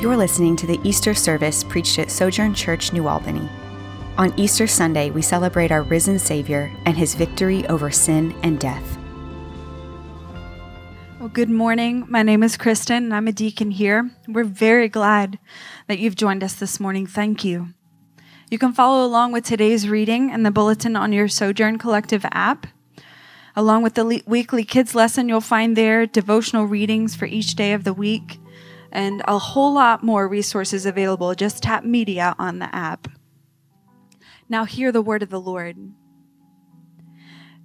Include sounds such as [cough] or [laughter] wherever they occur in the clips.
You're listening to the Easter service preached at Sojourn Church, New Albany. On Easter Sunday, we celebrate our risen Savior and his victory over sin and death. Well, good morning. My name is Kristen, and I'm a deacon here. We're very glad that you've joined us this morning. Thank you. You can follow along with today's reading and the bulletin on your Sojourn Collective app. Along with the le- weekly kids lesson, you'll find there devotional readings for each day of the week and a whole lot more resources available. Just tap media on the app. Now, hear the word of the Lord.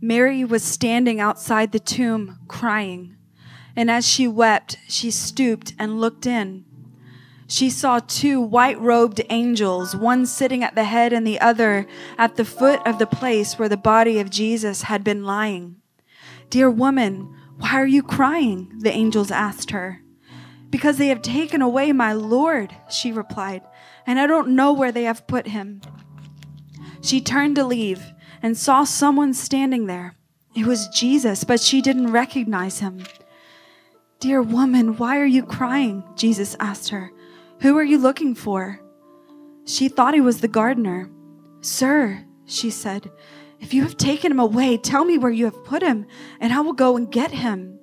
Mary was standing outside the tomb crying, and as she wept, she stooped and looked in. She saw two white robed angels, one sitting at the head and the other at the foot of the place where the body of Jesus had been lying. Dear woman, why are you crying? The angels asked her. Because they have taken away my Lord, she replied, and I don't know where they have put him. She turned to leave and saw someone standing there. It was Jesus, but she didn't recognize him. Dear woman, why are you crying? Jesus asked her. Who are you looking for? She thought he was the gardener. Sir, she said, if you have taken him away, tell me where you have put him, and I will go and get him.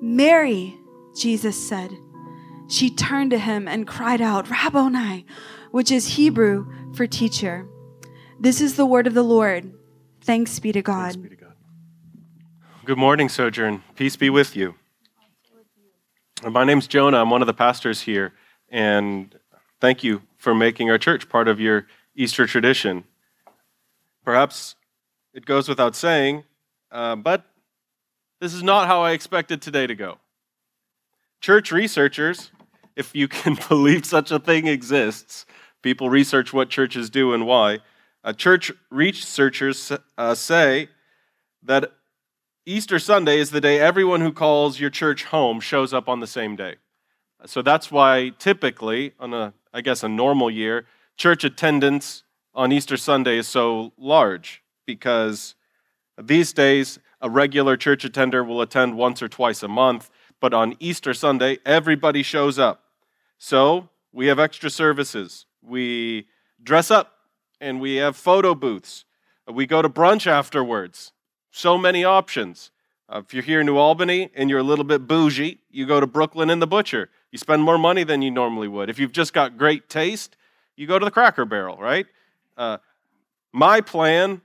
Mary, Jesus said. She turned to him and cried out, Rabboni, which is Hebrew for teacher. This is the word of the Lord. Thanks be to God. Be to God. Good morning, Sojourn. Peace be with you. My name's Jonah. I'm one of the pastors here, and thank you for making our church part of your Easter tradition. Perhaps it goes without saying, uh, but this is not how I expected today to go. Church researchers if you can [laughs] believe such a thing exists. People research what churches do and why. Uh, church researchers uh, say that Easter Sunday is the day everyone who calls your church home shows up on the same day. So that's why typically, on a, I guess, a normal year, church attendance on Easter Sunday is so large because these days, a regular church attender will attend once or twice a month, but on Easter Sunday, everybody shows up. So we have extra services. We dress up and we have photo booths. We go to brunch afterwards. So many options. Uh, if you're here in New Albany and you're a little bit bougie, you go to Brooklyn and the Butcher. You spend more money than you normally would. If you've just got great taste, you go to the Cracker Barrel, right? Uh, my plan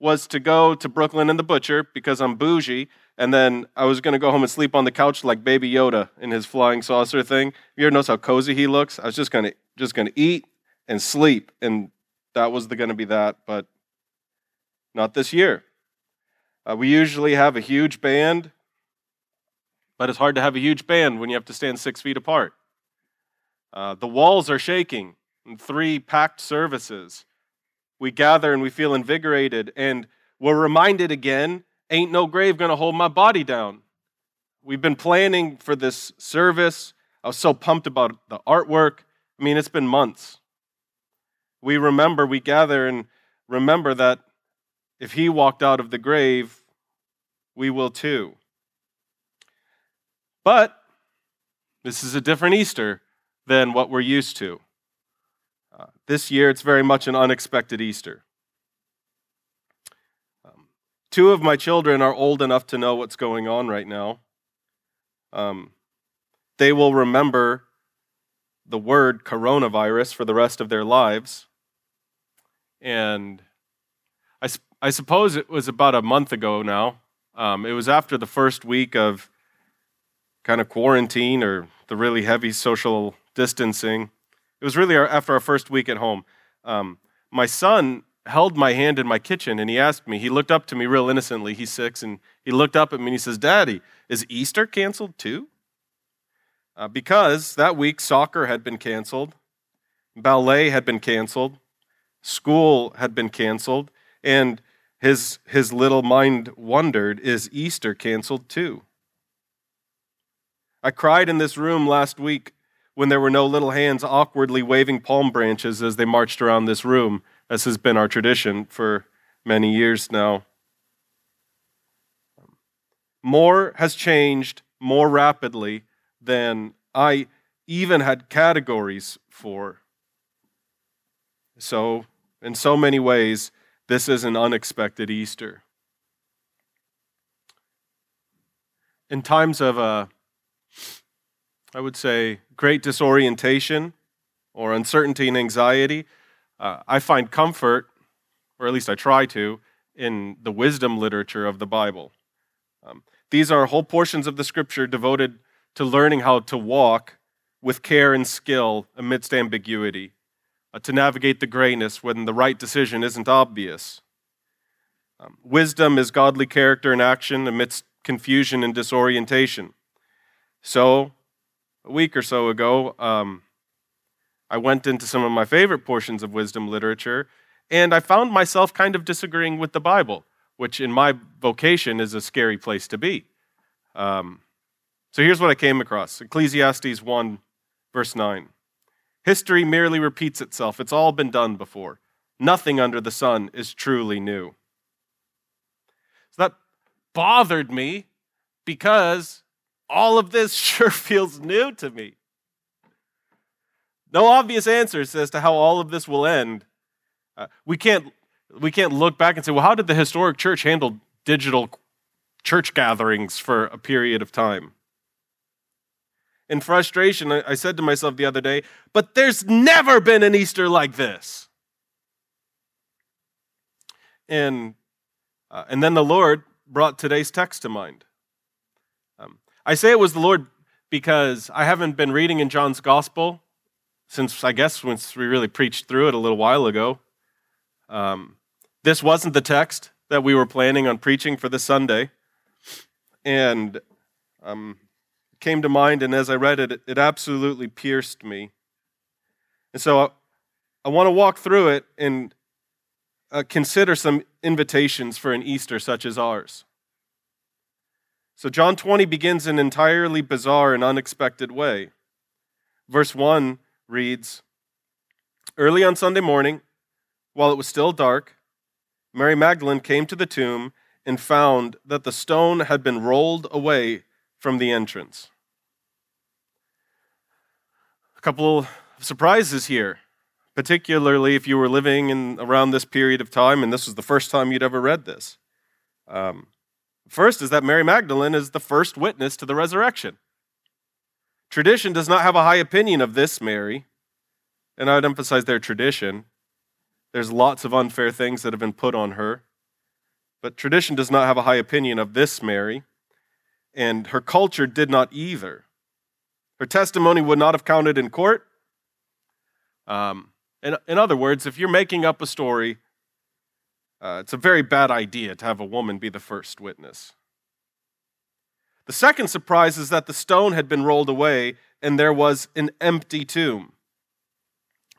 was to go to Brooklyn and the Butcher because I'm bougie and then I was to go home and sleep on the couch like Baby Yoda in his flying saucer thing. You ever notice how cozy he looks? I was just to just to eat and sleep, and that was going to be that, but not this year. Uh, we usually have a huge band, but it's hard to have a huge band when you have to stand six feet apart. Uh, the walls are shaking in three packed services. We gather and we feel invigorated, and we're reminded again Ain't no grave gonna hold my body down. We've been planning for this service. I was so pumped about the artwork. I mean, it's been months. We remember, we gather and remember that if he walked out of the grave, we will too. But this is a different Easter than what we're used to. Uh, this year, it's very much an unexpected Easter. Two of my children are old enough to know what's going on right now. Um, they will remember the word coronavirus for the rest of their lives. And I, I suppose it was about a month ago now. Um, it was after the first week of kind of quarantine or the really heavy social distancing. It was really our, after our first week at home. Um, my son held my hand in my kitchen and he asked me, he looked up to me real innocently, he's six, and he looked up at me and he says, Daddy, is Easter canceled too? Uh, because that week soccer had been canceled, ballet had been canceled, school had been canceled, and his, his little mind wondered, is Easter canceled too? I cried in this room last week when there were no little hands awkwardly waving palm branches as they marched around this room as has been our tradition for many years now. More has changed more rapidly than I even had categories for. So, in so many ways, this is an unexpected Easter. In times of, uh, I would say, great disorientation or uncertainty and anxiety, uh, I find comfort, or at least I try to, in the wisdom literature of the Bible. Um, these are whole portions of the scripture devoted to learning how to walk with care and skill amidst ambiguity, uh, to navigate the grayness when the right decision isn't obvious. Um, wisdom is godly character and action amidst confusion and disorientation. So, a week or so ago, um, I went into some of my favorite portions of wisdom literature, and I found myself kind of disagreeing with the Bible, which in my vocation is a scary place to be. Um, so here's what I came across Ecclesiastes 1, verse 9. History merely repeats itself, it's all been done before. Nothing under the sun is truly new. So that bothered me because all of this [laughs] sure feels new to me. No obvious answers as to how all of this will end. Uh, we, can't, we can't look back and say, well, how did the historic church handle digital church gatherings for a period of time? In frustration, I, said to myself the other day, but there's never been an Easter like this. And, uh, and then the Lord brought today's text to mind. Um, I say it was the Lord because I haven't been reading in John's gospel since I guess once we really preached through it a little while ago. Um, this wasn't the text that we were planning on preaching for this Sunday, and um, it came to mind, and as I read it, it, absolutely pierced me. And so I, I want to walk through it and uh, consider some invitations for an Easter such as ours. So, John 20 begins in an entirely bizarre and unexpected way. Verse 1 reads Early on Sunday morning, while it was still dark, Mary Magdalene came to the tomb and found that the stone had been rolled away from the entrance. A couple of surprises here, particularly if you were living in around this period of time and this was the first time you'd ever read this. Um, first is that Mary Magdalene is the first witness to the resurrection. Tradition does not have a high opinion of this Mary, and I would emphasize their tradition. There's lots of unfair things that have been put on her, but tradition does not have a high opinion of this Mary, and her culture did not either. Her testimony would not have counted in court. Um, in, in other words, if you're making up a story, uh, it's a very bad idea to have a woman be the first witness. The second surprise is that the stone had been rolled away and there was an empty tomb.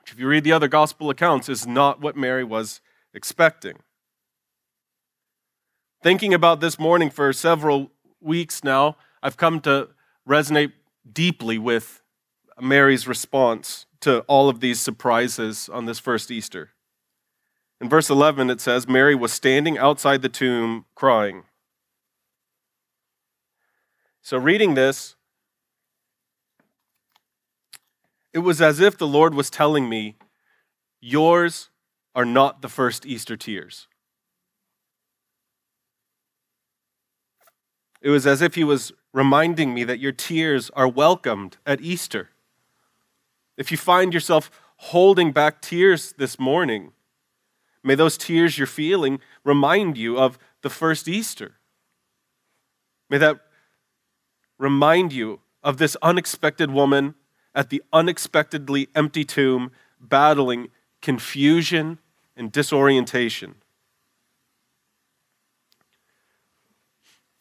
Which, if you read the other gospel accounts, is not what Mary was expecting. Thinking about this morning for several weeks now, I've come to resonate deeply with Mary's response to all of these surprises on this first Easter. In verse 11, it says, Mary was standing outside the tomb crying. So, reading this, it was as if the Lord was telling me, Yours are not the first Easter tears. It was as if He was reminding me that your tears are welcomed at Easter. If you find yourself holding back tears this morning, may those tears you're feeling remind you of the first Easter. May that remind you of this unexpected woman at the unexpectedly empty tomb battling confusion and disorientation.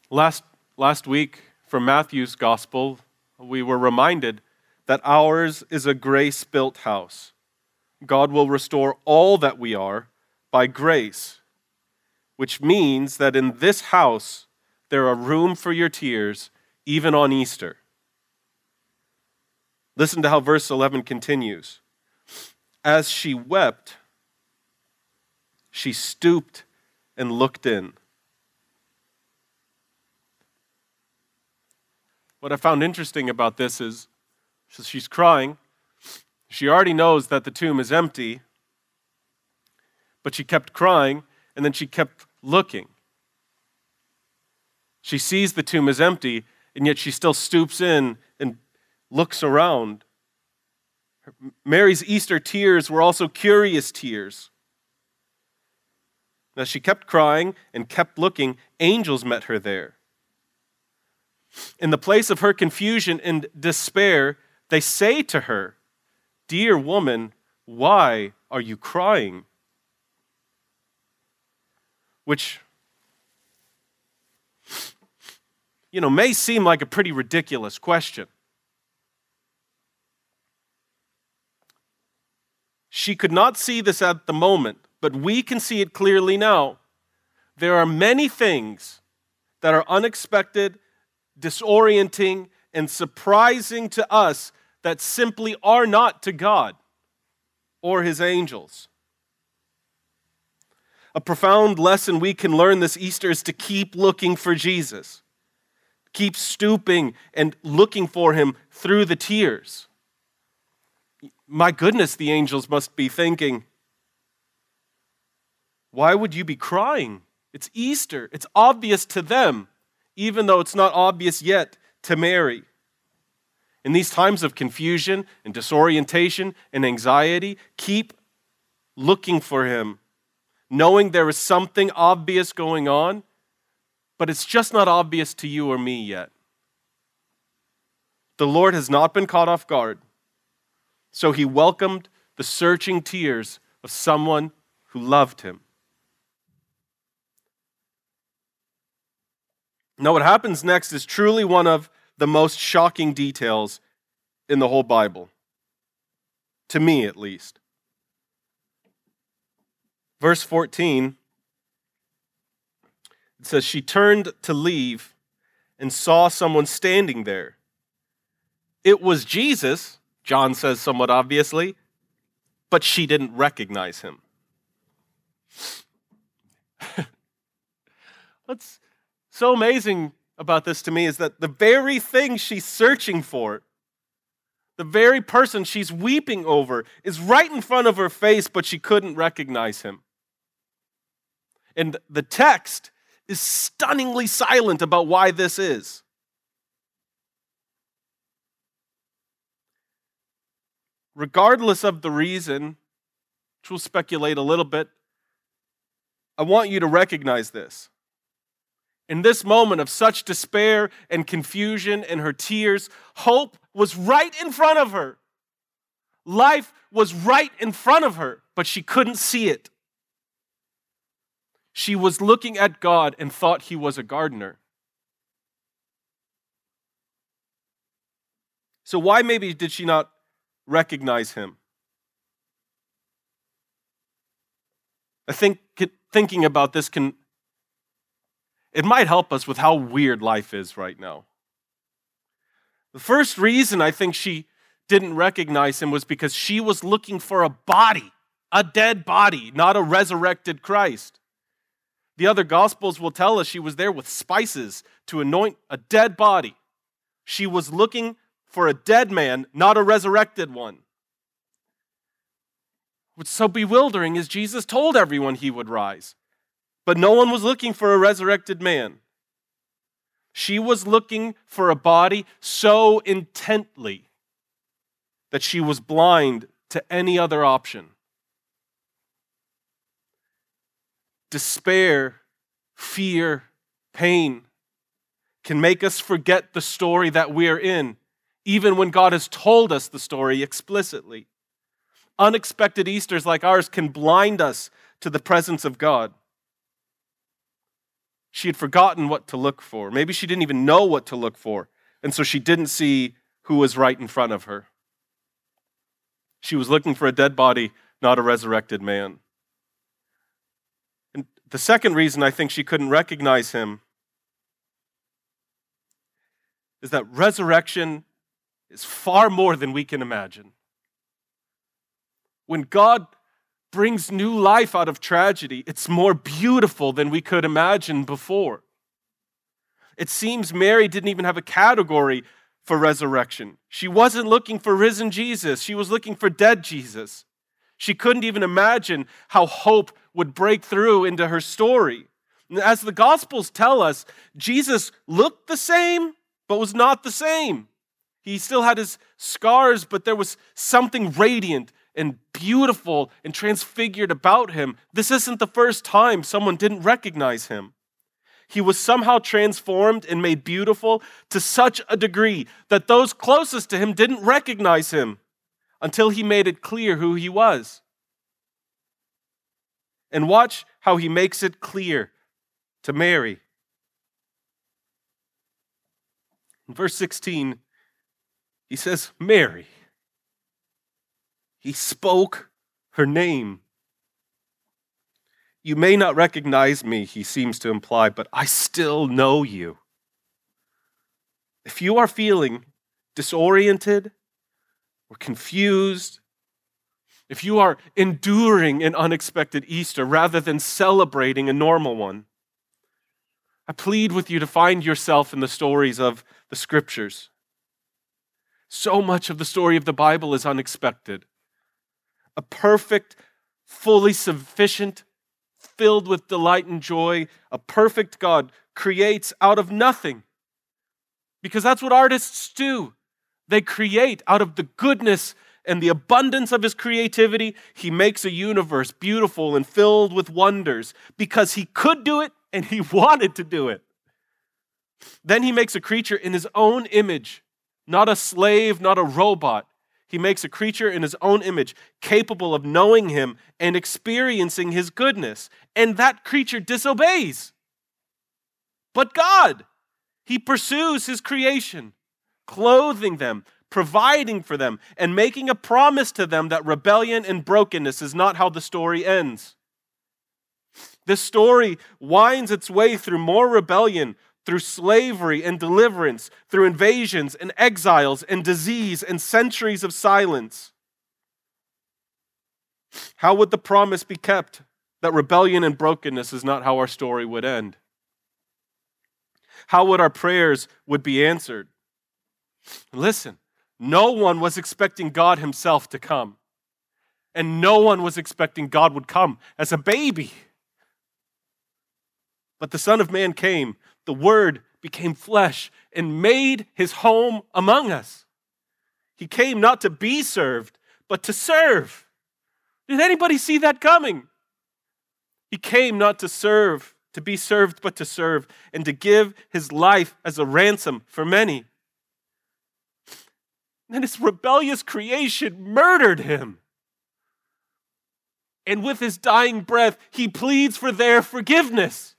Last, last week, from Matthew's gospel, we were reminded that ours is a grace built house. God will restore all that we are by grace, which means that in this house there are room for your tears even on Easter. Listen to how verse 11 continues. As she wept, she stooped and looked in. What I found interesting about this is she's crying. She already knows that the tomb is empty, but she kept crying and then she kept looking. She sees the tomb is empty, and yet she still stoops in and looks around. Mary's Easter tears were also curious tears. As she kept crying and kept looking, angels met her there. In the place of her confusion and despair, they say to her, Dear woman, why are you crying? Which, you know, may seem like a pretty ridiculous question. She could not see this at the moment, but we can see it clearly now. There are many things that are unexpected, disorienting, and surprising to us that simply are not to God or his angels. A profound lesson we can learn this Easter is to keep looking for Jesus, keep stooping and looking for him through the tears. My goodness, the angels must be thinking, why would you be crying? It's Easter. It's obvious to them, even though it's not obvious yet to Mary. In these times of confusion and disorientation and anxiety, keep looking for him, knowing there is something obvious going on, but it's just not obvious to you or me yet. The Lord has not been caught off guard. So he welcomed the searching tears of someone who loved him. Now, what happens next is truly one of the most shocking details in the whole Bible, to me at least. Verse 14, it says, She turned to leave and saw someone standing there. It was Jesus John says somewhat obviously, but she didn't recognize him. [laughs] What's so amazing about this to me is that the very thing she's searching for, the very person she's weeping over, is right in front of her face, but she couldn't recognize him. And the text is stunningly silent about why this is. regardless of the reason, which we'll speculate a little bit, I want you to recognize this. In this moment of such despair and confusion and her tears, hope was right in front of her. Life was right in front of her, but she couldn't see it. She was looking at God and thought he was a gardener. So, why maybe did she not recognize him. I think thinking about this can it might help us with how weird life is right now. The first reason I think she didn't recognize him was because she was looking for a body, a dead body, not a resurrected Christ. The other gospels will tell us she was there with spices to anoint a dead body. She was looking for a dead man, not a resurrected one. What's so bewildering is Jesus told everyone he would rise, but no one was looking for a resurrected man. She was looking for a body so intently that she was blind to any other option. Despair, fear, pain can make us forget the story that we're in even when God has told us the story explicitly. Unexpected Easters like ours can blind us to the presence of God. She had forgotten what to look for. Maybe she didn't even know what to look for, and so she didn't see who was right in front of her. She was looking for a dead body, not a resurrected man. The second reason I think she couldn't recognize him is that resurrection is far more than we can imagine. When God brings new life out of tragedy, it's more beautiful than we could imagine before. It seems Mary didn't even have a category for resurrection. She wasn't looking for risen Jesus, she was looking for dead Jesus. She couldn't even imagine how hope would break through into her story. As the Gospels tell us, Jesus looked the same, but was not the same. He still had his scars, but there was something radiant and beautiful and transfigured about him. This isn't the first time someone didn't recognize him. He was somehow transformed and made beautiful to such a degree that those closest to him didn't recognize him until he made it clear who he was. And watch how he makes it clear to Mary. In verse 16, he says, Mary. He spoke her name. You may not recognize me, he seems to imply, but I still know you. If you are feeling disoriented or confused, if you are enduring an unexpected Easter rather than celebrating a normal one, I plead with you to find yourself in the stories of the scriptures. So much of the story of the Bible is unexpected. A perfect, fully sufficient, filled with delight and joy, a perfect God creates out of nothing. Because that's what artists do. They create out of the goodness and the abundance of his creativity. He makes a universe beautiful and filled with wonders because he could do it and he [laughs] wanted to do it. Then he makes a creature in his own image, not a slave, not a robot. He makes a creature in his own image, capable of knowing him and experiencing his goodness. And that creature disobeys. But God, he pursues his creation clothing them, providing for them, and making a promise to them that rebellion and brokenness is not how the story ends. The story winds its way through more rebellion, through slavery and deliverance, through invasions and exiles and disease and centuries of silence. How would the promise be kept that rebellion and brokenness is not how our story would end? How would our prayers would be answered? Listen, no one was expecting God Himself to come. And no one was expecting God would come as a baby. But the Son of Man came, the Word became flesh and made His home among us. He came not to be served, but to serve. Did anybody see that coming? He came not to serve, to be served, but to serve, and to give His life as a ransom for many. And his rebellious creation murdered him. And with his dying breath, he pleads for their forgiveness.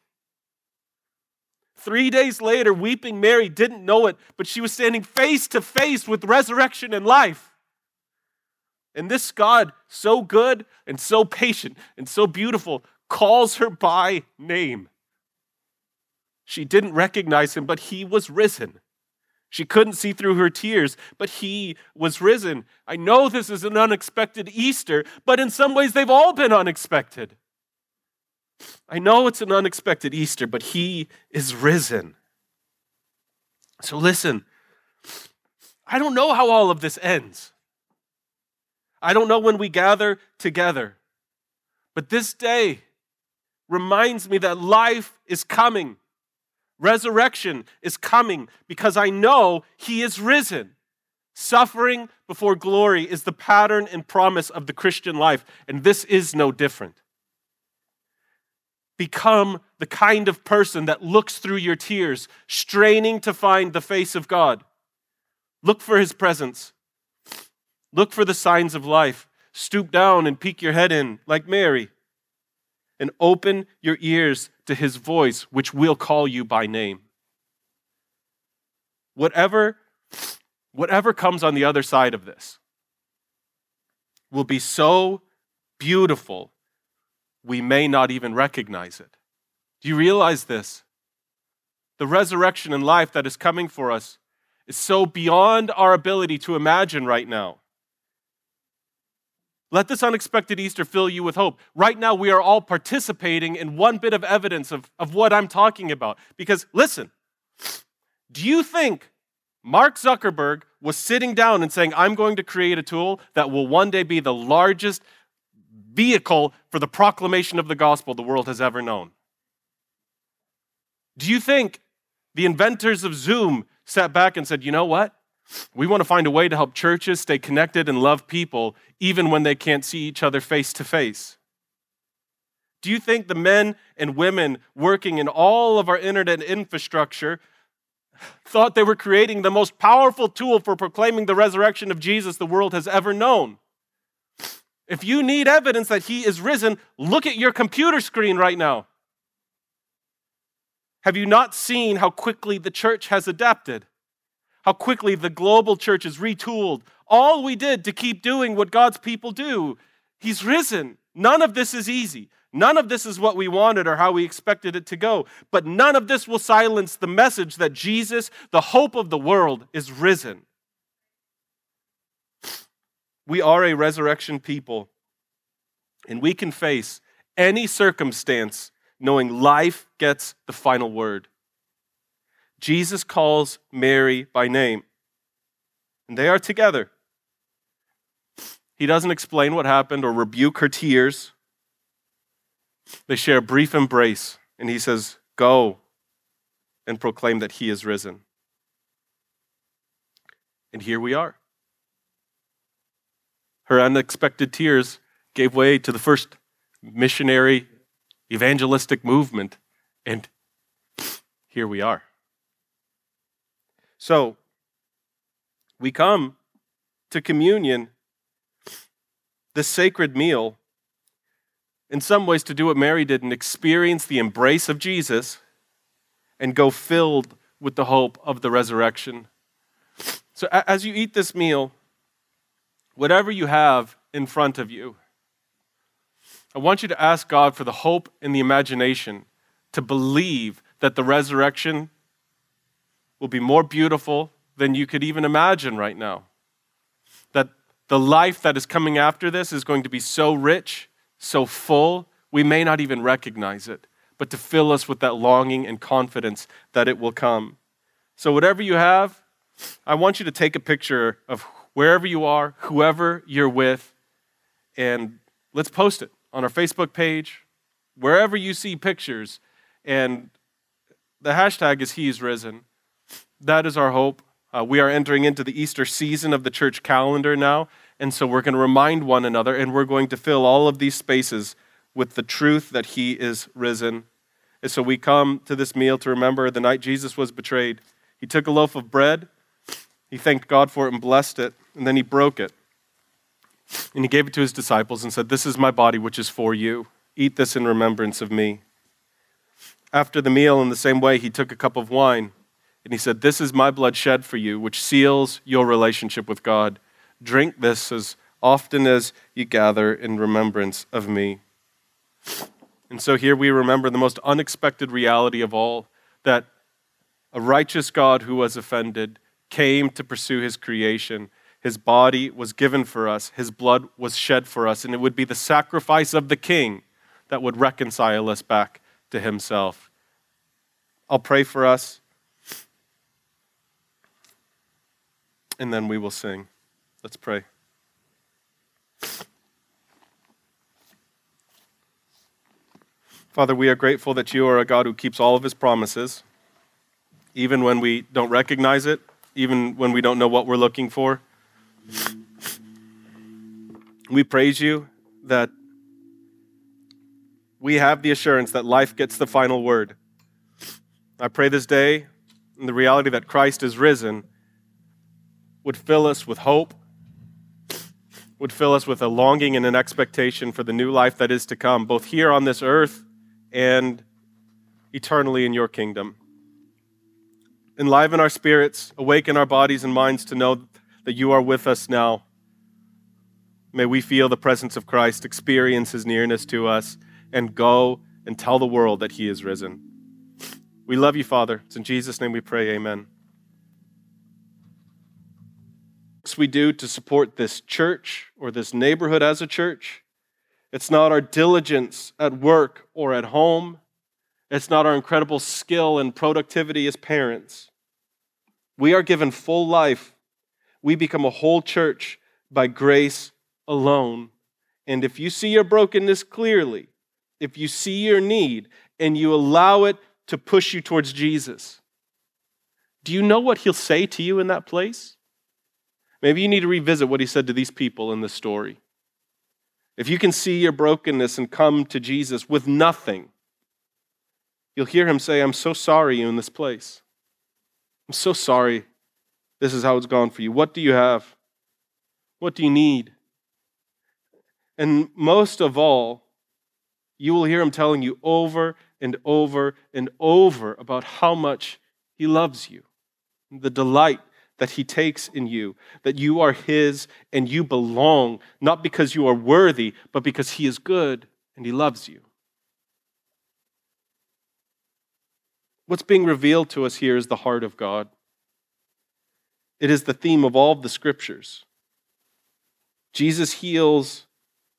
Three days later, weeping Mary didn't know it, but she was standing face to face with resurrection and life. And this God, so good and so patient and so beautiful, calls her by name. She didn't recognize him, but he was risen. She couldn't see through her tears, but he was risen. I know this is an unexpected Easter, but in some ways they've all been unexpected. I know it's an unexpected Easter, but he is risen. So listen, I don't know how all of this ends. I don't know when we gather together, but this day reminds me that life is coming. Resurrection is coming because I know he is risen. Suffering before glory is the pattern and promise of the Christian life, and this is no different. Become the kind of person that looks through your tears, straining to find the face of God. Look for his presence. Look for the signs of life. Stoop down and peek your head in, like Mary and open your ears to his voice, which will call you by name. Whatever, whatever comes on the other side of this will be so beautiful, we may not even recognize it. Do you realize this? The resurrection and life that is coming for us is so beyond our ability to imagine right now. Let this unexpected Easter fill you with hope. Right now, we are all participating in one bit of evidence of, of what I'm talking about. Because listen, do you think Mark Zuckerberg was sitting down and saying, I'm going to create a tool that will one day be the largest vehicle for the proclamation of the gospel the world has ever known. Do you think the inventors of Zoom sat back and said, you know what? We want to find a way to help churches stay connected and love people even when they can't see each other face to face. Do you think the men and women working in all of our internet infrastructure thought they were creating the most powerful tool for proclaiming the resurrection of Jesus the world has ever known? If you need evidence that he is risen, look at your computer screen right now. Have you not seen how quickly the church has adapted? How quickly the global church is retooled? All we did to keep doing what God's people do. He's risen. None of this is easy. None of this is what we wanted or how we expected it to go. But none of this will silence the message that Jesus, the hope of the world, is risen. We are a resurrection people, and we can face any circumstance knowing life gets the final word. Jesus calls Mary by name, and they are together. He doesn't explain what happened or rebuke her tears. They share a brief embrace, and he says, Go and proclaim that he is risen. And here we are. Her unexpected tears gave way to the first missionary evangelistic movement, and here we are. So, we come to communion, the sacred meal, in some ways to do what Mary did and experience the embrace of Jesus and go filled with the hope of the resurrection. So, as you eat this meal, whatever you have in front of you, I want you to ask God for the hope and the imagination to believe that the resurrection will be more beautiful than you could even imagine right now. That the life that is coming after this is going to be so rich, so full, we may not even recognize it, but to fill us with that longing and confidence that it will come. So, whatever you have, I want you to take a picture of wherever you are, whoever you're with, and let's post it on our Facebook page, wherever you see pictures, and the hashtag is He's Risen. That is our hope. Uh, we are entering into the Easter season of the church calendar now, and so we're going to remind one another, and we're going to fill all of these spaces with the truth that He is risen. And so we come to this meal to remember the night Jesus was betrayed. He took a loaf of bread, he thanked God for it and blessed it, and then he broke it. And he gave it to his disciples and said, This is my body, which is for you. Eat this in remembrance of me. After the meal, in the same way, he took a cup of wine and he said, This is my blood shed for you, which seals your relationship with God. Drink this as often as you gather in remembrance of me. And so here we remember the most unexpected reality of all that a righteous God who was offended came to pursue his creation his body was given for us, his blood was shed for us, and it would be the sacrifice of the king that would reconcile us back to himself. I'll pray for us, and then we will sing. Let's pray. Father, we are grateful that you are a God who keeps all of his promises, even when we don't recognize it, even when we don't know what we're looking for. We praise you that we have the assurance that life gets the final word. I pray this day, in the reality that Christ is risen, would fill us with hope, would fill us with a longing and an expectation for the new life that is to come, both here on this earth and eternally in your kingdom. Enliven our spirits, awaken our bodies and minds to know that you are with us now. May we feel the presence of Christ, experience his nearness to us, and go and tell the world that he is risen. We love you, Father. It's in Jesus' name we pray. Amen. We do to support this church or this neighborhood as a church. It's not our diligence at work or at home. It's not our incredible skill and productivity as parents. We are given full life. We become a whole church by grace alone. And if you see your brokenness clearly, if you see your need and you allow it to push you towards Jesus, do you know what he'll say to you in that place? Maybe you need to revisit what he said to these people in the story. If you can see your brokenness and come to Jesus with nothing, you'll hear him say, I'm so sorry you're in this place. I'm so sorry this is how it's gone for you. What do you have? What do you need? And most of all, you will hear him telling you over and over and over about how much he loves you, the delight that he takes in you, that you are his and you belong, not because you are worthy, but because he is good and he loves you. What's being revealed to us here is the heart of God. It is the theme of all of the scriptures. Jesus heals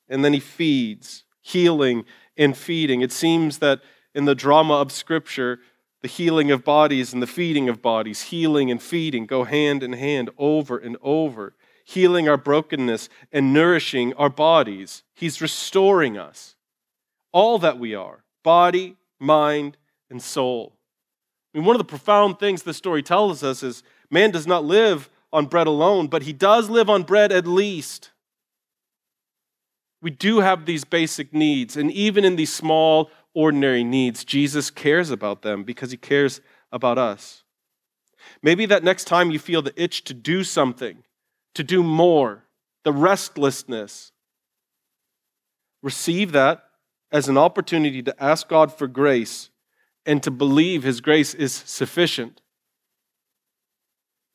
and then he feeds, healing and feeding. It seems that in the drama of scripture, the healing of bodies and the feeding of bodies, healing and feeding go hand in hand over and over, healing our brokenness and nourishing our bodies. He's restoring us, all that we are body, mind, and soul. I mean, one of the profound things the story tells us is man does not live on bread alone, but he does live on bread at least. We do have these basic needs, and even in these small, ordinary needs, Jesus cares about them because he cares about us. Maybe that next time you feel the itch to do something, to do more, the restlessness, receive that as an opportunity to ask God for grace and to believe his grace is sufficient.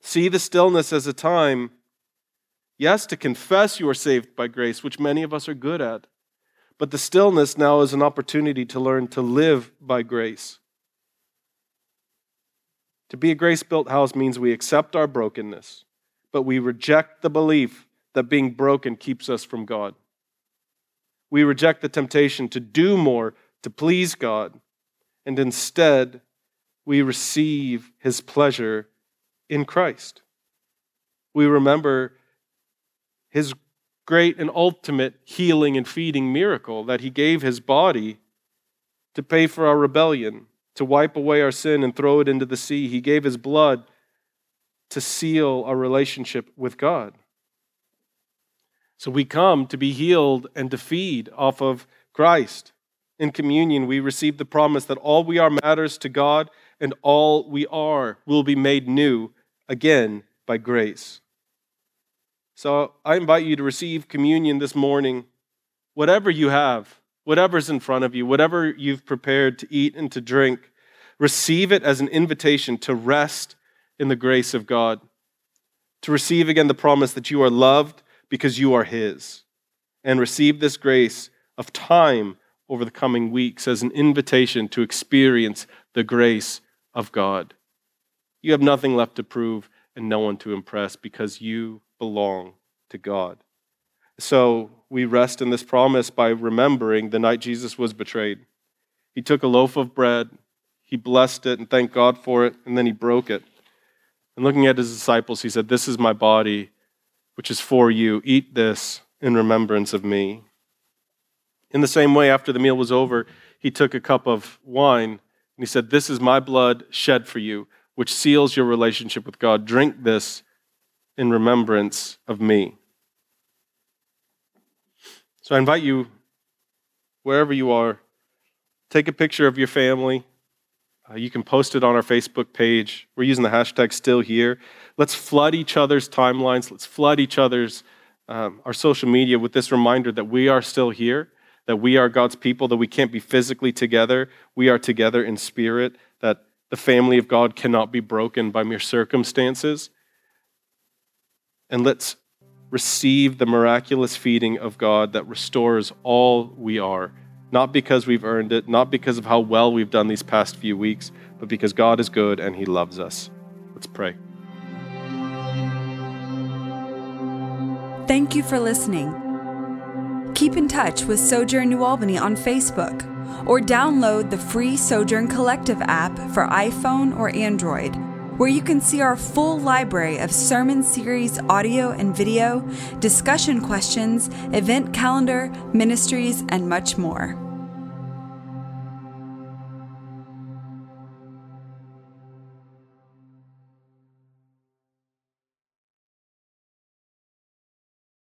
See the stillness as a time, yes, to confess you are saved by grace, which many of us are good at but the stillness now is an opportunity to learn to live by grace. To be a grace built house means we accept our brokenness, but we reject the belief that being broken keeps us from God. We reject the temptation to do more to please God, and instead we receive his pleasure in Christ. We remember his great and ultimate healing and feeding miracle that he gave his body to pay for our rebellion, to wipe away our sin and throw it into the sea. He gave his blood to seal our relationship with God. So we come to be healed and to feed off of Christ. In communion, we receive the promise that all we are matters to God and all we are will be made new again by grace. So I invite you to receive communion this morning, whatever you have, whatever's in front of you, whatever you've prepared to eat and to drink. Receive it as an invitation to rest in the grace of God, to receive again the promise that you are loved because you are His, and receive this grace of time over the coming weeks as an invitation to experience the grace of God. You have nothing left to prove and no one to impress because you belong to God. So we rest in this promise by remembering the night Jesus was betrayed. He took a loaf of bread, he blessed it and thanked God for it, and then he broke it. And looking at his disciples, he said, This is my body, which is for you. Eat this in remembrance of me. In the same way, after the meal was over, he took a cup of wine and he said, This is my blood shed for you, which seals your relationship with God. Drink this in remembrance of me. So I invite you, wherever you are, take a picture of your family. Uh, you can post it on our Facebook page. We're using the hashtag still here. Let's flood each other's timelines. Let's flood each other's um, our social media with this reminder that we are still here, that we are God's people, that we can't be physically together. We are together in spirit, that the family of God cannot be broken by mere circumstances and let's receive the miraculous feeding of God that restores all we are, not because we've earned it, not because of how well we've done these past few weeks, but because God is good and He loves us. Let's pray. Thank you for listening. Keep in touch with Sojourn New Albany on Facebook or download the free Sojourn Collective app for iPhone or Android where you can see our full library of sermon series audio and video, discussion questions, event calendar, ministries, and much more.